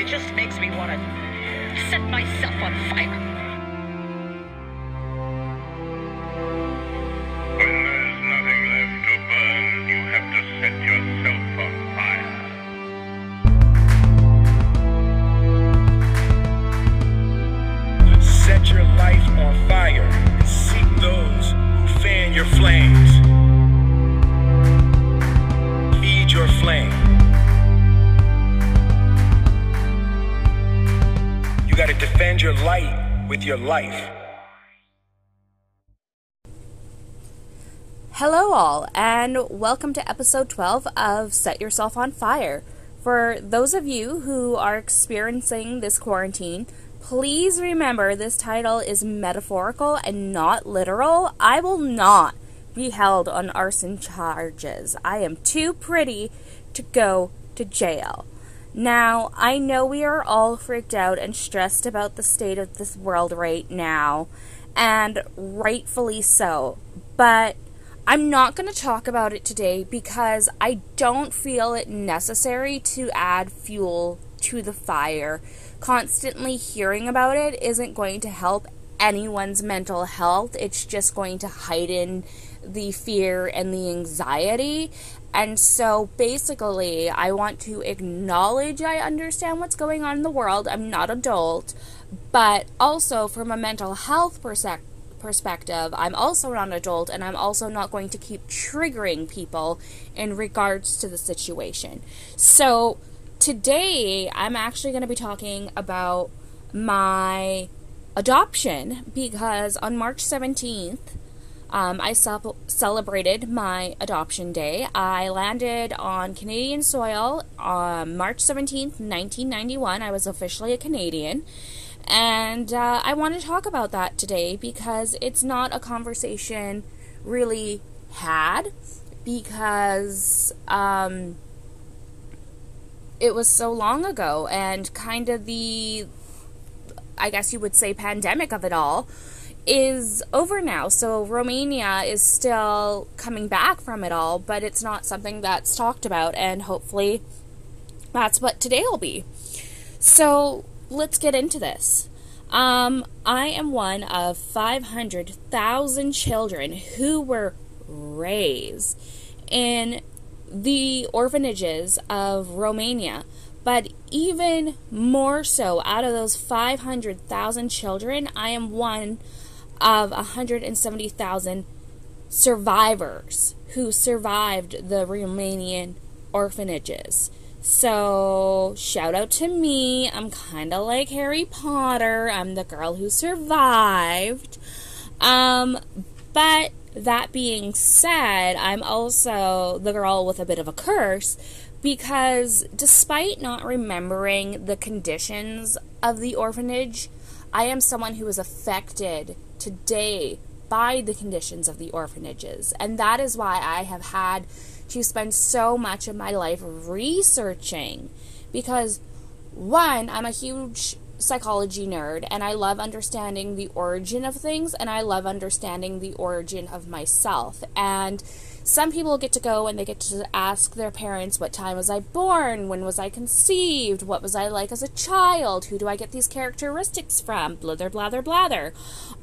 it just makes me want to set myself on fire. Welcome to episode 12 of Set Yourself on Fire. For those of you who are experiencing this quarantine, please remember this title is metaphorical and not literal. I will not be held on arson charges. I am too pretty to go to jail. Now, I know we are all freaked out and stressed about the state of this world right now, and rightfully so. But I'm not going to talk about it today because I don't feel it necessary to add fuel to the fire. Constantly hearing about it isn't going to help anyone's mental health, it's just going to heighten the fear and the anxiety. And so basically, I want to acknowledge I understand what's going on in the world. I'm not adult, but also from a mental health perspective perspective, I'm also not an adult and I'm also not going to keep triggering people in regards to the situation. So, today I'm actually going to be talking about my adoption because on March 17th, um, I ce- celebrated my adoption day. I landed on Canadian soil on March 17th, 1991. I was officially a Canadian. And uh, I want to talk about that today because it's not a conversation really had because um, it was so long ago and kind of the, I guess you would say, pandemic of it all is over now. So Romania is still coming back from it all, but it's not something that's talked about, and hopefully that's what today will be. So let's get into this. Um, I am one of 500,000 children who were raised in the orphanages of Romania. But even more so, out of those 500,000 children, I am one of 170,000 survivors who survived the Romanian orphanages. So, shout out to me. I'm kind of like Harry Potter. I'm the girl who survived. Um, but that being said, I'm also the girl with a bit of a curse because despite not remembering the conditions of the orphanage, I am someone who is affected today by the conditions of the orphanages. And that is why I have had to spend so much of my life researching because one, I'm a huge psychology nerd and I love understanding the origin of things and I love understanding the origin of myself. And some people get to go and they get to ask their parents, What time was I born? When was I conceived? What was I like as a child? Who do I get these characteristics from? Blather, blather, blather.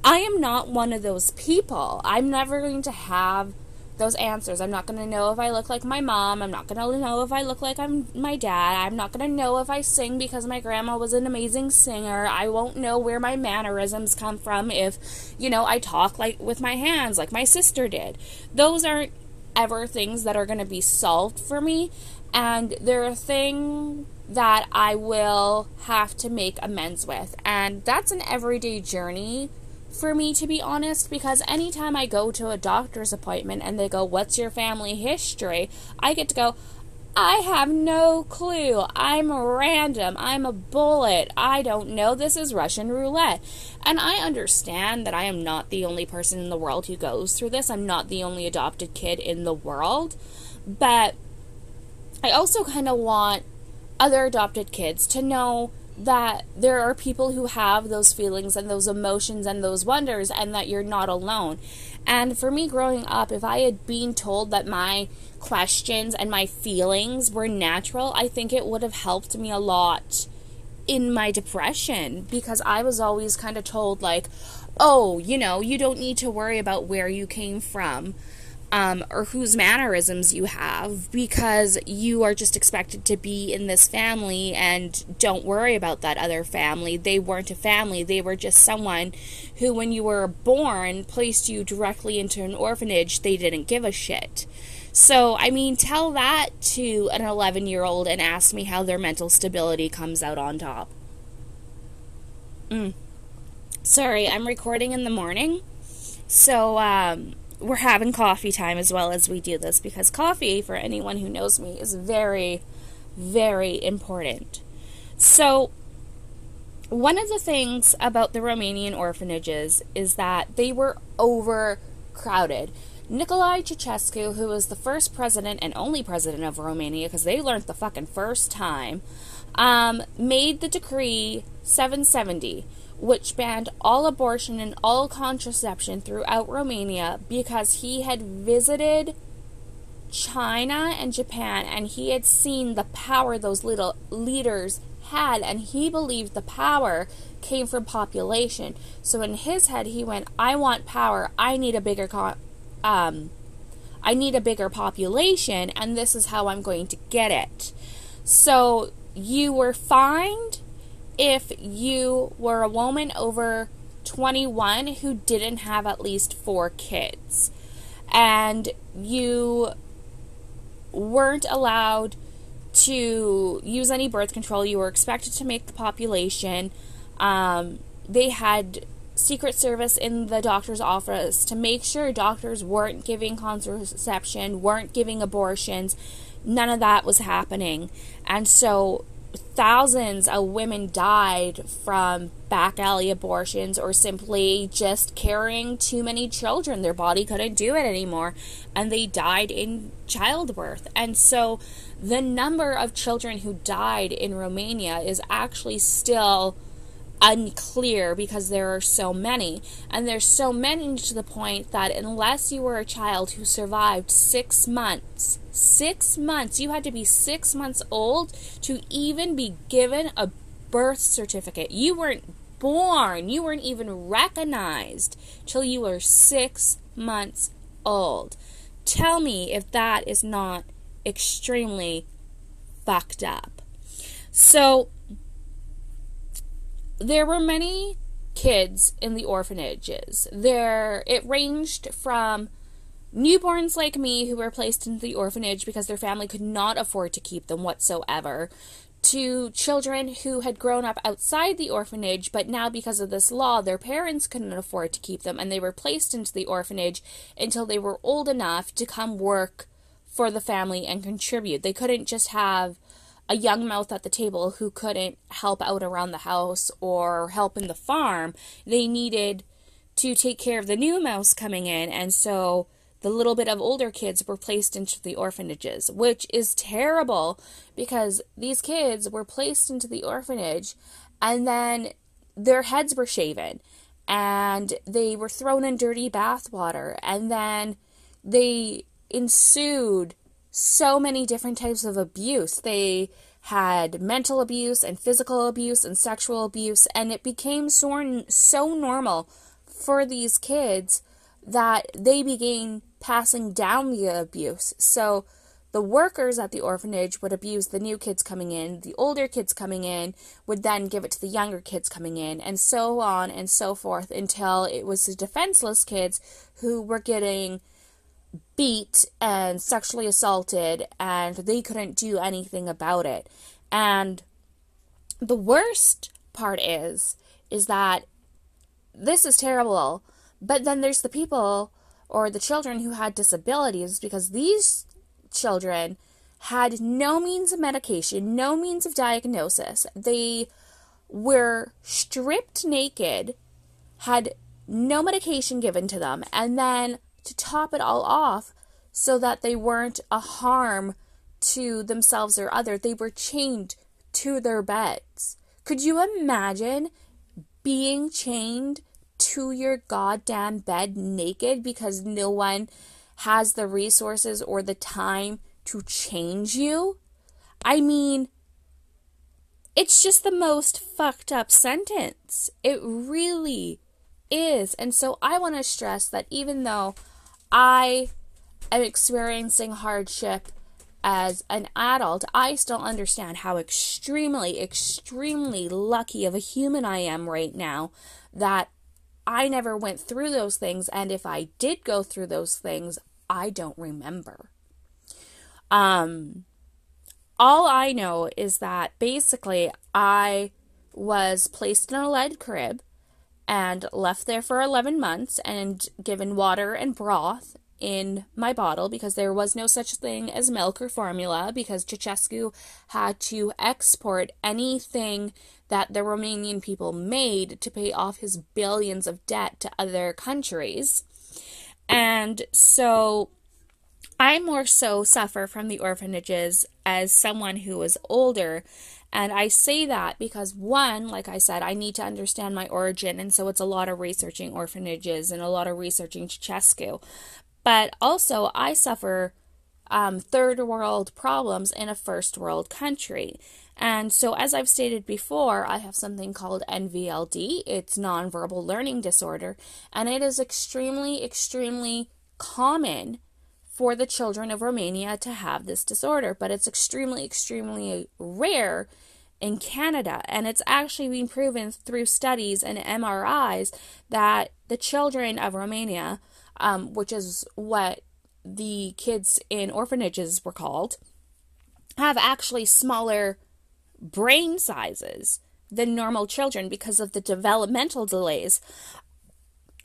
I am not one of those people. I'm never going to have those answers. I'm not going to know if I look like my mom. I'm not going to know if I look like I'm my dad. I'm not going to know if I sing because my grandma was an amazing singer. I won't know where my mannerisms come from if, you know, I talk like with my hands like my sister did. Those aren't ever things that are going to be solved for me and they're a thing that I will have to make amends with. And that's an everyday journey for me, to be honest, because anytime I go to a doctor's appointment and they go, What's your family history? I get to go, I have no clue. I'm random. I'm a bullet. I don't know. This is Russian roulette. And I understand that I am not the only person in the world who goes through this. I'm not the only adopted kid in the world. But I also kind of want other adopted kids to know that there are people who have those feelings and those emotions and those wonders and that you're not alone. And for me growing up, if I had been told that my questions and my feelings were natural, I think it would have helped me a lot in my depression. Because I was always kind of told, like, oh, you know, you don't need to worry about where you came from um, or whose mannerisms you have because you are just expected to be in this family and don't worry about that other family. They weren't a family, they were just someone who, when you were born, placed you directly into an orphanage. They didn't give a shit. So, I mean, tell that to an 11 year old and ask me how their mental stability comes out on top. Mm. Sorry, I'm recording in the morning. So, um, we're having coffee time as well as we do this because coffee, for anyone who knows me, is very, very important. So, one of the things about the Romanian orphanages is that they were overcrowded. Nicolae Ceausescu, who was the first president and only president of Romania, because they learned the fucking first time, um, made the decree 770, which banned all abortion and all contraception throughout Romania because he had visited China and Japan and he had seen the power those little leaders had and he believed the power came from population. So in his head he went, I want power. I need a bigger con- um I need a bigger population and this is how I'm going to get it. So you were fined if you were a woman over 21 who didn't have at least four kids and you weren't allowed to use any birth control, you were expected to make the population. Um, they had Secret Service in the doctor's office to make sure doctors weren't giving contraception, weren't giving abortions. None of that was happening. And so thousands of women died from back alley abortions or simply just carrying too many children. Their body couldn't do it anymore, and they died in childbirth. And so, the number of children who died in Romania is actually still unclear because there are so many. And there's so many to the point that unless you were a child who survived six months, six months, you had to be six months old to even be given a birth certificate. You weren't born, you weren't even recognized till you were six months old. Tell me if that is not extremely fucked up. So, there were many kids in the orphanages. There it ranged from newborns like me who were placed into the orphanage because their family could not afford to keep them whatsoever to children who had grown up outside the orphanage but now because of this law their parents couldn't afford to keep them and they were placed into the orphanage until they were old enough to come work for the family and contribute. They couldn't just have a young mouth at the table who couldn't help out around the house or help in the farm. They needed to take care of the new mouse coming in, and so the little bit of older kids were placed into the orphanages, which is terrible because these kids were placed into the orphanage and then their heads were shaven and they were thrown in dirty bathwater and then they ensued so many different types of abuse. They had mental abuse and physical abuse and sexual abuse, and it became so, so normal for these kids that they began passing down the abuse. So the workers at the orphanage would abuse the new kids coming in, the older kids coming in would then give it to the younger kids coming in, and so on and so forth until it was the defenseless kids who were getting beat and sexually assaulted and they couldn't do anything about it. And the worst part is is that this is terrible, but then there's the people or the children who had disabilities because these children had no means of medication, no means of diagnosis. They were stripped naked, had no medication given to them, and then to top it all off so that they weren't a harm to themselves or other. They were chained to their beds. Could you imagine being chained to your goddamn bed naked because no one has the resources or the time to change you? I mean, it's just the most fucked up sentence. It really is. And so I want to stress that even though I am experiencing hardship as an adult, I still understand how extremely, extremely lucky of a human I am right now that I never went through those things. And if I did go through those things, I don't remember. Um, all I know is that basically I was placed in a lead crib and left there for 11 months and given water and broth in my bottle because there was no such thing as milk or formula because Ceausescu had to export anything that the Romanian people made to pay off his billions of debt to other countries. And so I more so suffer from the orphanages as someone who is older. And I say that because, one, like I said, I need to understand my origin. And so it's a lot of researching orphanages and a lot of researching Ceausescu. But also, I suffer um, third world problems in a first world country. And so, as I've stated before, I have something called NVLD. It's nonverbal learning disorder. And it is extremely, extremely common for the children of Romania to have this disorder, but it's extremely, extremely rare in Canada. And it's actually been proven through studies and MRIs that the children of Romania, um, which is what the kids in orphanages were called, have actually smaller brain sizes than normal children because of the developmental delays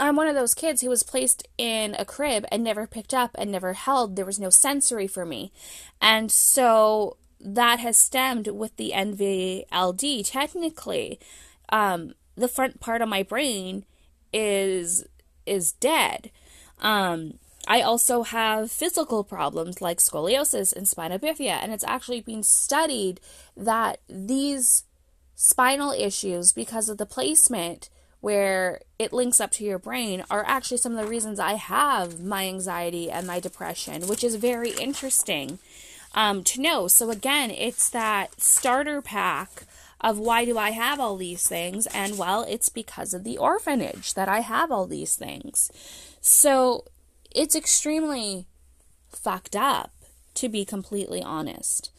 I'm one of those kids who was placed in a crib and never picked up and never held. There was no sensory for me. And so that has stemmed with the NVLD. Technically, um, the front part of my brain is is dead. Um, I also have physical problems like scoliosis and spina bifida, and it's actually been studied that these spinal issues, because of the placement, where it links up to your brain are actually some of the reasons I have my anxiety and my depression, which is very interesting um, to know. So, again, it's that starter pack of why do I have all these things? And well, it's because of the orphanage that I have all these things. So, it's extremely fucked up, to be completely honest.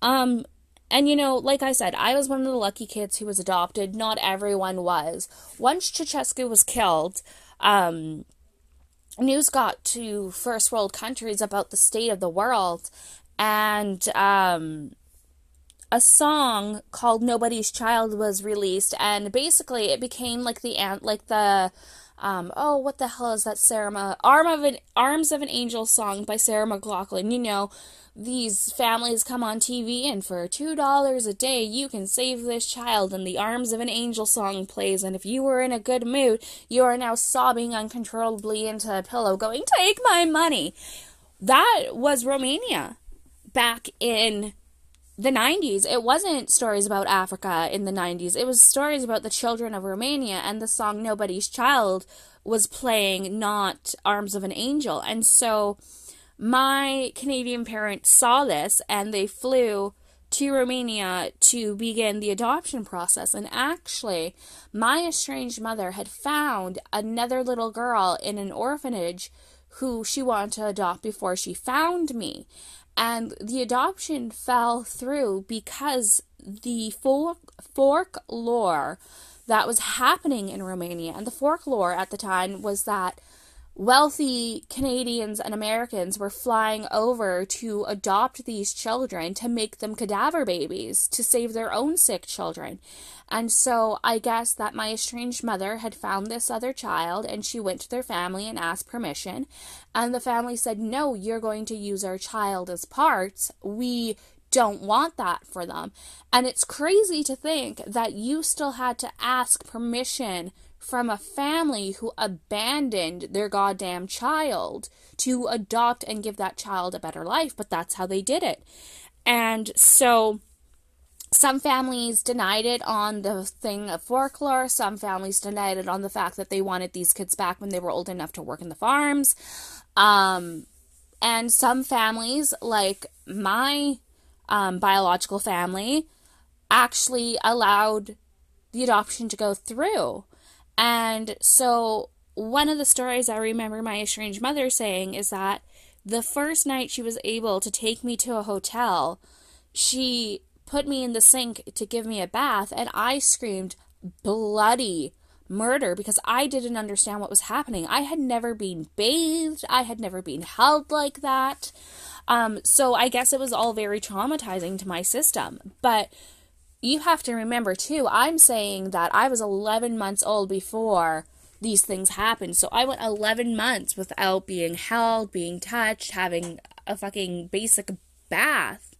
Um, and you know, like I said, I was one of the lucky kids who was adopted. Not everyone was. Once Ceausescu was killed, um, news got to first world countries about the state of the world, and um, a song called "Nobody's Child" was released, and basically it became like the ant, like the um, oh, what the hell is that Sarah? Arm of an Arms of an Angel song by Sarah McLachlan. You know, these families come on TV and for two dollars a day you can save this child and the arms of an angel song plays and if you were in a good mood you are now sobbing uncontrollably into a pillow going take my money that was romania back in the 90s it wasn't stories about africa in the 90s it was stories about the children of romania and the song nobody's child was playing not arms of an angel and so my Canadian parents saw this and they flew to Romania to begin the adoption process. And actually, my estranged mother had found another little girl in an orphanage who she wanted to adopt before she found me. And the adoption fell through because the folk, folklore that was happening in Romania, and the folklore at the time was that wealthy Canadians and Americans were flying over to adopt these children to make them cadaver babies to save their own sick children. And so I guess that my estranged mother had found this other child and she went to their family and asked permission. And the family said, No, you're going to use our child as parts. We don't want that for them. And it's crazy to think that you still had to ask permission from a family who abandoned their goddamn child to adopt and give that child a better life, but that's how they did it. And so some families denied it on the thing of folklore, some families denied it on the fact that they wanted these kids back when they were old enough to work in the farms. Um, and some families, like my um, biological family, actually allowed the adoption to go through. And so, one of the stories I remember my estranged mother saying is that the first night she was able to take me to a hotel, she put me in the sink to give me a bath, and I screamed bloody murder because I didn't understand what was happening. I had never been bathed, I had never been held like that. Um, so I guess it was all very traumatizing to my system. But you have to remember too, I'm saying that I was 11 months old before these things happened. So I went 11 months without being held, being touched, having a fucking basic bath.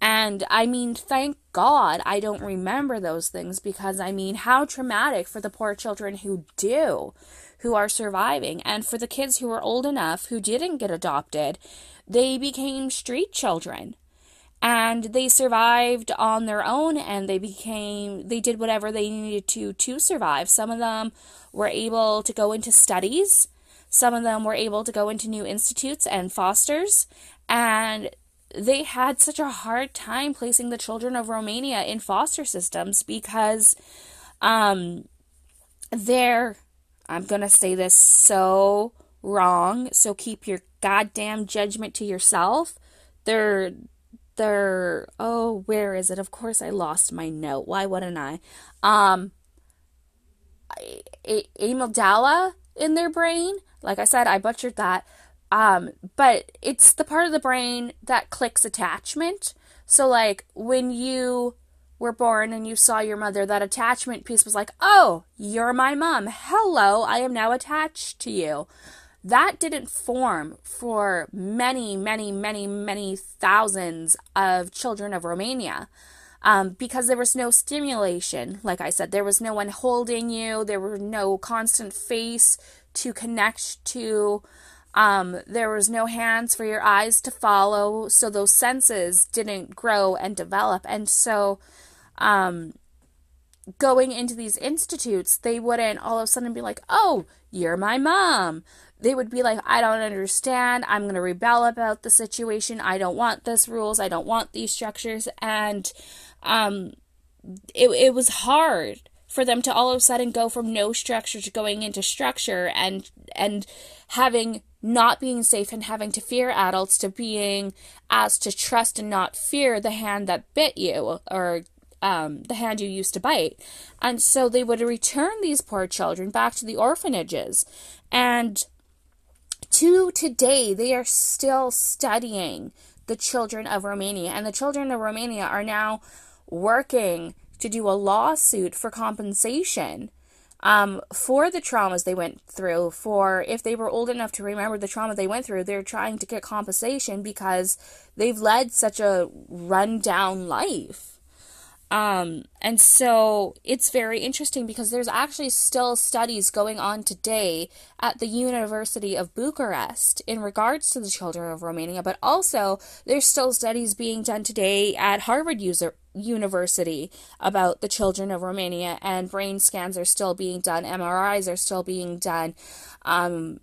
And I mean, thank God I don't remember those things because I mean, how traumatic for the poor children who do, who are surviving, and for the kids who are old enough who didn't get adopted, they became street children. And they survived on their own and they became, they did whatever they needed to to survive. Some of them were able to go into studies, some of them were able to go into new institutes and fosters. And they had such a hard time placing the children of Romania in foster systems because um they're I'm going to say this so wrong, so keep your goddamn judgment to yourself. They're they're oh, where is it? Of course I lost my note. Why wouldn't I? Um amygdala in their brain. Like I said, I butchered that. Um, but it's the part of the brain that clicks attachment. So, like, when you were born and you saw your mother, that attachment piece was like, oh, you're my mom. Hello, I am now attached to you. That didn't form for many, many, many, many thousands of children of Romania. Um, because there was no stimulation. Like I said, there was no one holding you, there were no constant face to connect to. Um, there was no hands for your eyes to follow, so those senses didn't grow and develop. And so, um, going into these institutes, they wouldn't all of a sudden be like, oh, you're my mom. They would be like, I don't understand. I'm going to rebel about the situation. I don't want this rules. I don't want these structures. And um, it, it was hard for them to all of a sudden go from no structure to going into structure and and having not being safe and having to fear adults to being asked to trust and not fear the hand that bit you or um, the hand you used to bite. And so they would return these poor children back to the orphanages. And to today, they are still studying the children of Romania. And the children of Romania are now working to do a lawsuit for compensation um, for the traumas they went through. For if they were old enough to remember the trauma they went through, they're trying to get compensation because they've led such a rundown life. Um, and so it's very interesting because there's actually still studies going on today at the University of Bucharest in regards to the children of Romania, but also there's still studies being done today at Harvard user, University about the children of Romania, and brain scans are still being done, MRIs are still being done. Um,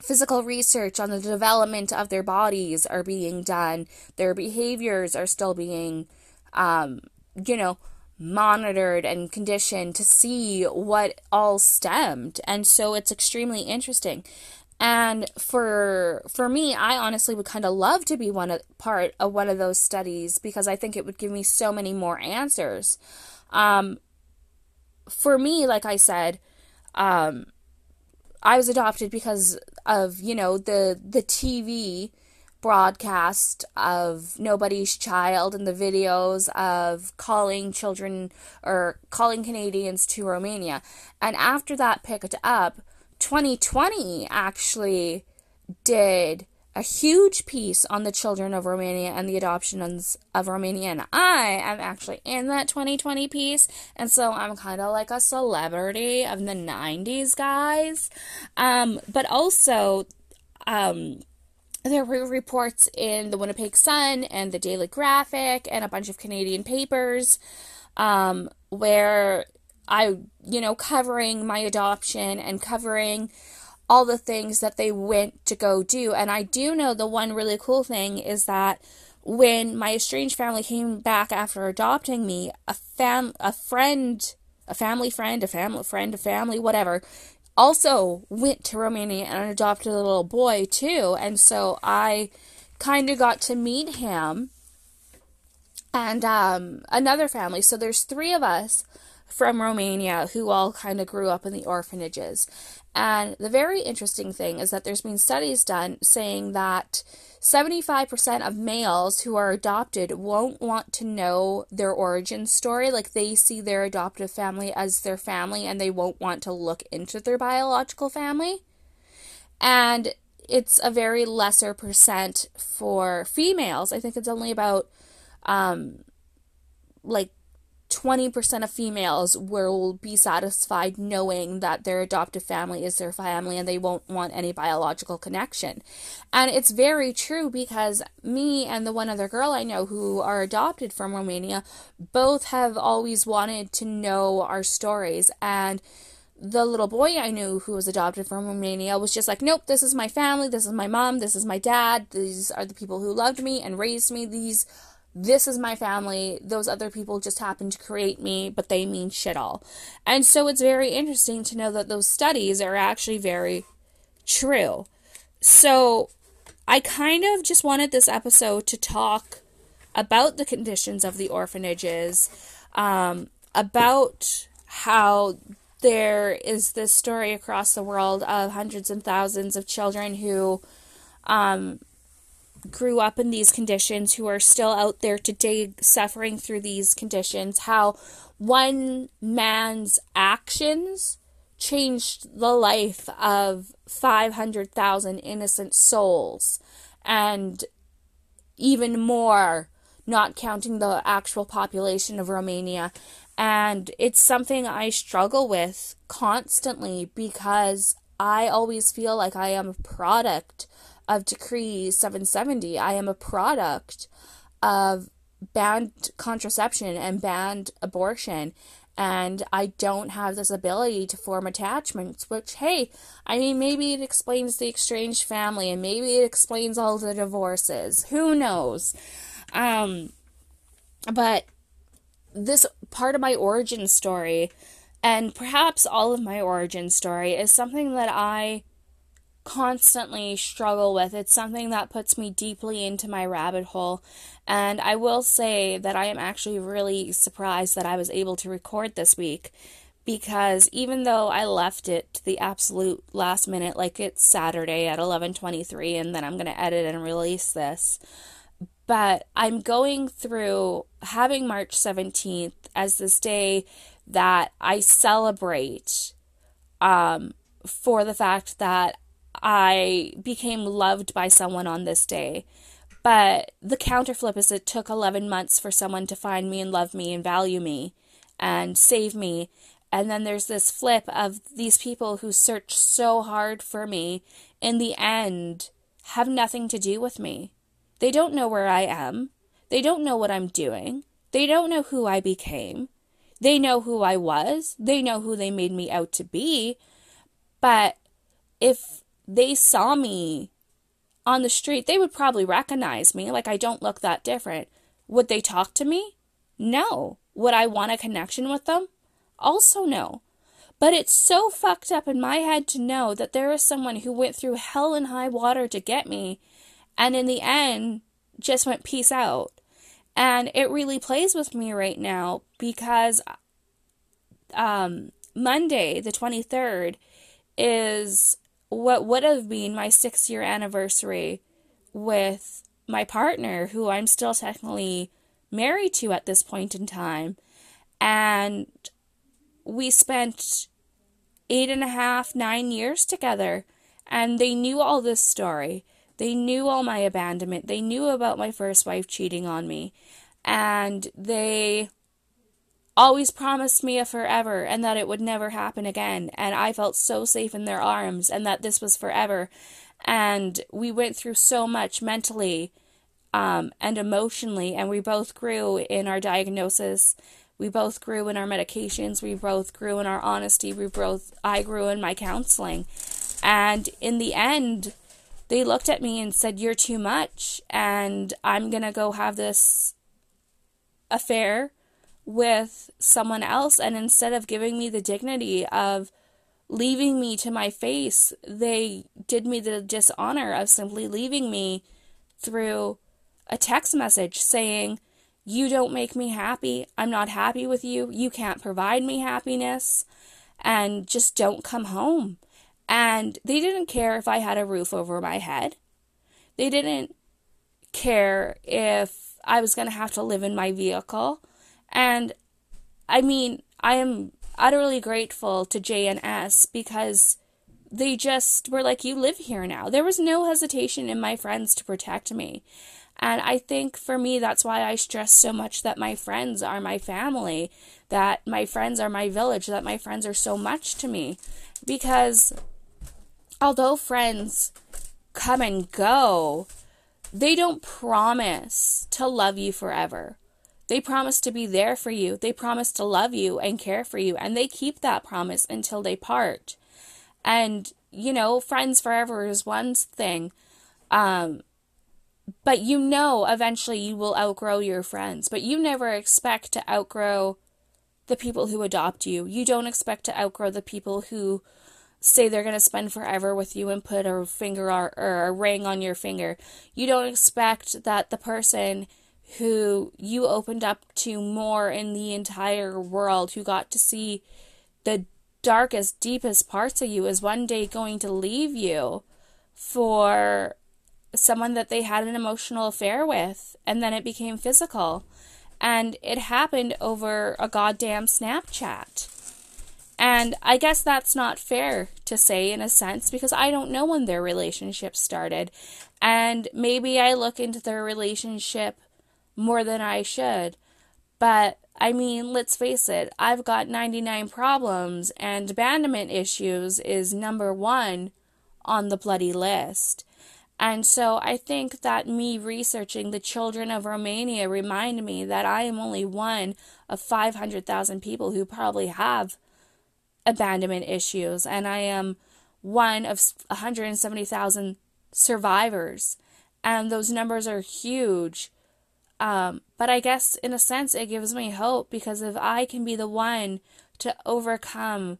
physical research on the development of their bodies are being done. Their behaviors are still being um, you know, monitored and conditioned to see what all stemmed. And so it's extremely interesting. And for for me, I honestly would kind of love to be one of, part of one of those studies because I think it would give me so many more answers. Um, for me, like I said, um, I was adopted because of you know the the TV broadcast of Nobody's Child and the videos of calling children or calling Canadians to Romania. And after that picked up, 20/20 actually did a huge piece on the children of Romania and the adoptions of Romania. And I am actually in that 20/20 piece. And so I'm kind of like a celebrity of the 90s, guys. Um, but also, um, there were reports in the Winnipeg Sun and the Daily Graphic and a bunch of Canadian papers um, where I, you know, covering my adoption and covering all the things that they went to go do. And I do know the one really cool thing is that when my estranged family came back after adopting me, a fam a friend, a family friend, a family friend, a family, whatever, also went to Romania and adopted a little boy too. And so I kind of got to meet him and um, another family. So there's three of us from Romania who all kind of grew up in the orphanages. And the very interesting thing is that there's been studies done saying that 75% of males who are adopted won't want to know their origin story. Like they see their adoptive family as their family and they won't want to look into their biological family. And it's a very lesser percent for females. I think it's only about um, like 20% of females will be satisfied knowing that their adoptive family is their family and they won't want any biological connection. And it's very true because me and the one other girl I know who are adopted from Romania both have always wanted to know our stories. And the little boy I knew who was adopted from Romania was just like, nope, this is my family, this is my mom, this is my dad, these are the people who loved me and raised me, these this is my family. Those other people just happen to create me, but they mean shit all. And so it's very interesting to know that those studies are actually very true. So I kind of just wanted this episode to talk about the conditions of the orphanages, um, about how there is this story across the world of hundreds and thousands of children who um, grew up in these conditions who are still out there today suffering through these conditions, how one man's actions changed the life of 500,000 innocent souls and even more, not counting the actual population of Romania. And it's something I struggle with constantly because I always feel like I am a product of Decree 770. I am a product of banned contraception and banned abortion. And I don't have this ability to form attachments, which, hey, I mean, maybe it explains the estranged family and maybe it explains all the divorces. Who knows? Um, but this part of my origin story, and perhaps all of my origin story, is something that I constantly struggle with. It's something that puts me deeply into my rabbit hole. And I will say that I am actually really surprised that I was able to record this week because even though I left it to the absolute last minute like it's Saturday at 11:23 and then I'm going to edit and release this but I'm going through having March 17th as this day that I celebrate um, for the fact that I became loved by someone on this day. But the counterflip is it took 11 months for someone to find me and love me and value me and save me. And then there's this flip of these people who search so hard for me, in the end, have nothing to do with me. They don't know where I am. They don't know what I'm doing. They don't know who I became. They know who I was. They know who they made me out to be. But if they saw me on the street, they would probably recognize me. Like, I don't look that different. Would they talk to me? No. Would I want a connection with them? Also, no. But it's so fucked up in my head to know that there is someone who went through hell and high water to get me, and in the end, just went peace out. And it really plays with me right now because um, Monday, the 23rd, is what would have been my six year anniversary with my partner, who I'm still technically married to at this point in time. And we spent eight and a half, nine years together. And they knew all this story. They knew all my abandonment. They knew about my first wife cheating on me. And they always promised me a forever and that it would never happen again. And I felt so safe in their arms and that this was forever. And we went through so much mentally um, and emotionally, and we both grew in our diagnosis. We both grew in our medications. We both grew in our honesty. We both, I grew in my counseling. And in the end, they looked at me and said, You're too much, and I'm going to go have this affair with someone else. And instead of giving me the dignity of leaving me to my face, they did me the dishonor of simply leaving me through a text message saying, You don't make me happy. I'm not happy with you. You can't provide me happiness. And just don't come home. And they didn't care if I had a roof over my head. They didn't care if I was going to have to live in my vehicle. And I mean, I am utterly grateful to JNS because they just were like, You live here now. There was no hesitation in my friends to protect me. And I think for me, that's why I stress so much that my friends are my family, that my friends are my village, that my friends are so much to me. Because although friends come and go, they don't promise to love you forever. They promise to be there for you. They promise to love you and care for you. And they keep that promise until they part. And, you know, friends forever is one thing. Um, but you know eventually you will outgrow your friends. But you never expect to outgrow the people who adopt you. You don't expect to outgrow the people who say they're going to spend forever with you and put a finger or, or a ring on your finger. You don't expect that the person who you opened up to more in the entire world, who got to see the darkest, deepest parts of you, is one day going to leave you for someone that they had an emotional affair with, and then it became physical. And it happened over a goddamn Snapchat. And I guess that's not fair to say in a sense because I don't know when their relationship started. And maybe I look into their relationship more than I should. But I mean, let's face it, I've got 99 problems, and abandonment issues is number one on the bloody list. And so I think that me researching the children of Romania remind me that I am only one of 500,000 people who probably have abandonment issues, and I am one of 170,000 survivors. And those numbers are huge. Um, but I guess in a sense it gives me hope because if I can be the one to overcome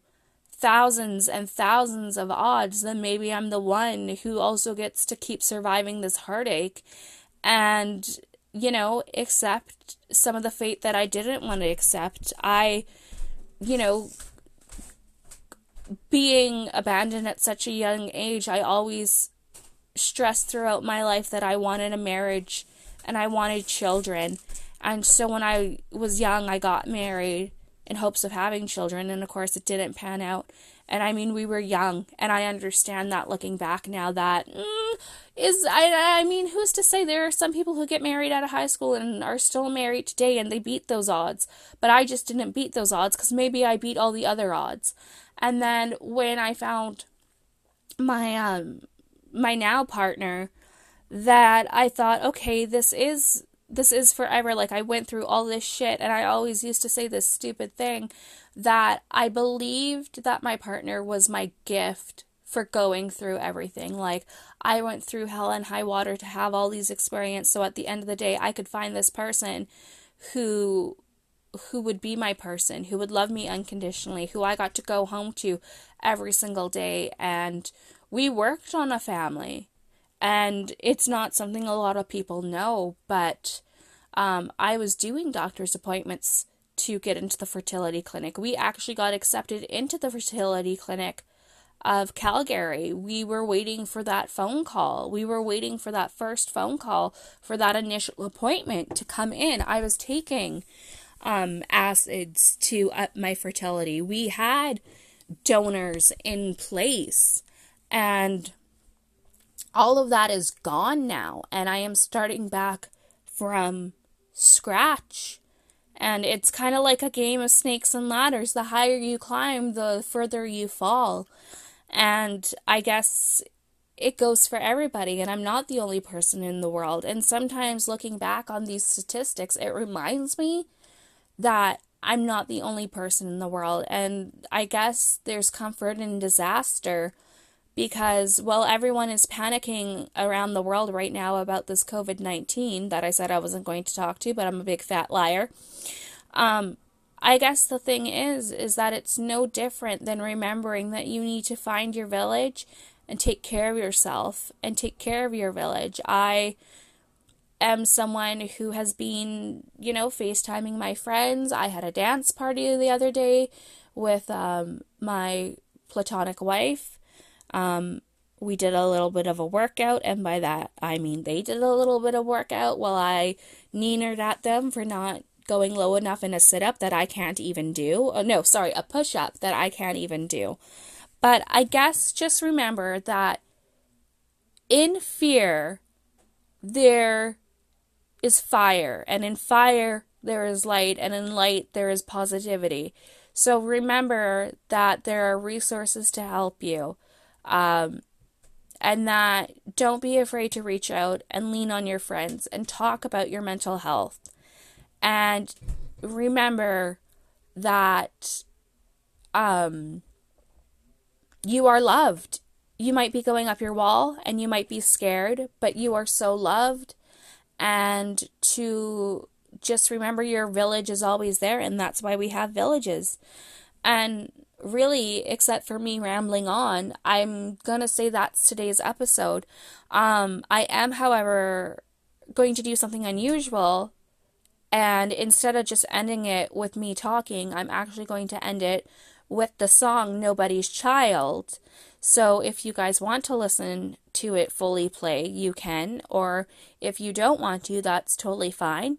thousands and thousands of odds, then maybe I'm the one who also gets to keep surviving this heartache and, you know, accept some of the fate that I didn't want to accept. I, you know, being abandoned at such a young age, I always stressed throughout my life that I wanted a marriage and I wanted children. And so when I was young, I got married in hopes of having children, and of course, it didn't pan out. And I mean, we were young, and I understand that looking back now. That mm, is, I, I mean, who's to say there are some people who get married out of high school and are still married today, and they beat those odds. But I just didn't beat those odds because maybe I beat all the other odds. And then when I found my um my now partner, that I thought, okay, this is this is forever. Like I went through all this shit and I always used to say this stupid thing that I believed that my partner was my gift for going through everything. Like I went through hell and high water to have all these experiences so at the end of the day I could find this person who who would be my person, who would love me unconditionally, who I got to go home to every single day and we worked on a family and it's not something a lot of people know, but um, I was doing doctor's appointments to get into the fertility clinic. We actually got accepted into the fertility clinic of Calgary. We were waiting for that phone call. We were waiting for that first phone call for that initial appointment to come in. I was taking um, acids to up my fertility. We had donors in place and all of that is gone now, and I am starting back from scratch. And it's kind of like a game of snakes and ladders. The higher you climb, the further you fall. And I guess it goes for everybody, and I'm not the only person in the world. And sometimes looking back on these statistics, it reminds me that I'm not the only person in the world. And I guess there's comfort in disaster because while everyone is panicking around the world right now about this COVID 19 that I said I wasn't going to talk to, but I'm a big fat liar. Um, I guess the thing is, is that it's no different than remembering that you need to find your village and take care of yourself and take care of your village. I am someone who has been, you know, FaceTiming my friends. I had a dance party the other day with um, my platonic wife. Um, we did a little bit of a workout, and by that I mean they did a little bit of workout while I neenered at them for not going low enough in a sit up that I can't even do. Oh, no, sorry, a push up that I can't even do. But I guess just remember that in fear, there is fire, and in fire, there is light, and in light, there is positivity. So remember that there are resources to help you. Um, and that don't be afraid to reach out and lean on your friends and talk about your mental health. And remember that um, you are loved. You might be going up your wall and you might be scared, but you are so loved. And to just remember your village is always there, and that's why we have villages. And really, except for me rambling on, I'm gonna say that's today's episode. Um, I am, however, going to do something unusual, and instead of just ending it with me talking, I'm actually going to end it with the song Nobody's Child. So if you guys want to listen to it fully play, you can, or if you don't want to, that's totally fine.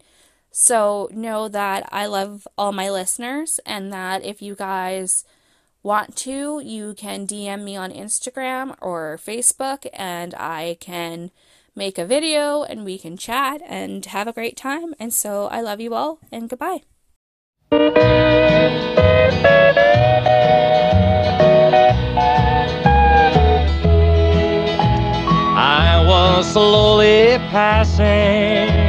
So know that I love all my listeners and that if you guys want to, you can DM me on Instagram or Facebook and I can make a video and we can chat and have a great time. And so I love you all and goodbye. I was slowly passing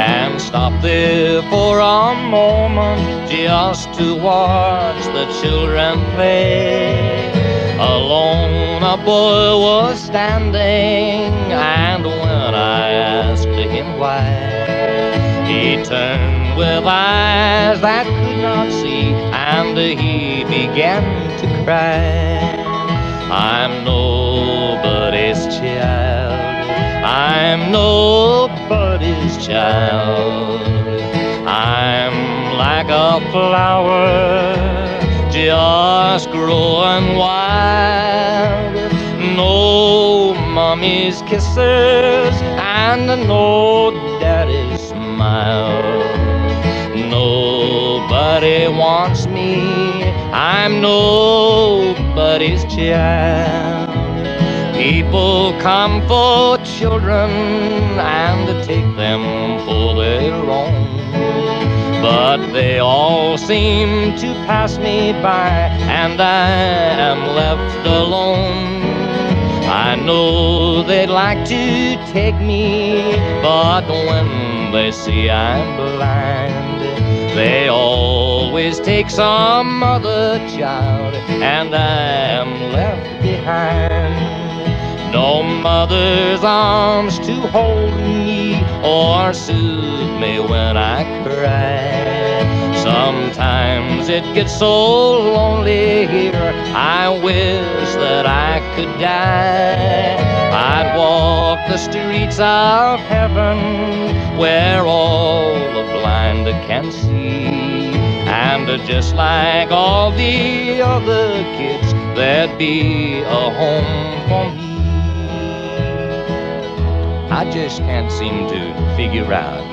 and stop there for a moment just to watch the children play. Alone, a boy was standing, and when I asked him why, he turned with eyes that could not see, and he began to cry. I'm nobody's child. I'm nobody's child. I'm like a flower just growing wild. No mommy's kisses and no daddy's smile. Nobody wants me. I'm nobody's child. People come for children and take them for their own. But they all seem to pass me by, and I am left alone. I know they'd like to take me, but when they see I'm blind, they always take some other child, and I am left behind. No mother's arms to hold me or soothe me when I cry. Sometimes it gets so lonely here, I wish that I could die. I'd walk the streets of heaven where all the blind can see. And just like all the other kids, there'd be a home for me. I just can't seem to figure out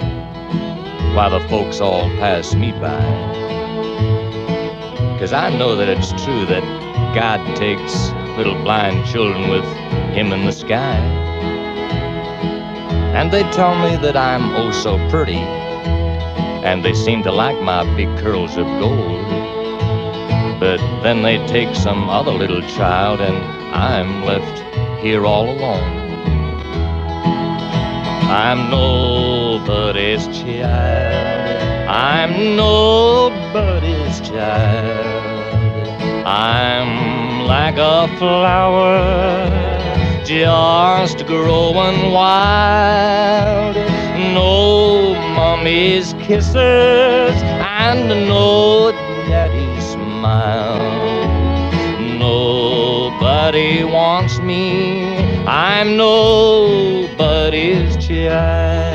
why the folks all pass me by. Cause I know that it's true that God takes little blind children with him in the sky. And they tell me that I'm oh so pretty, and they seem to like my big curls of gold. But then they take some other little child, and I'm left here all alone. I'm nobody's child. I'm nobody's child. I'm like a flower just growing wild. No mommy's kisses and no daddy's smile. Nobody wants me. I'm nobody's child.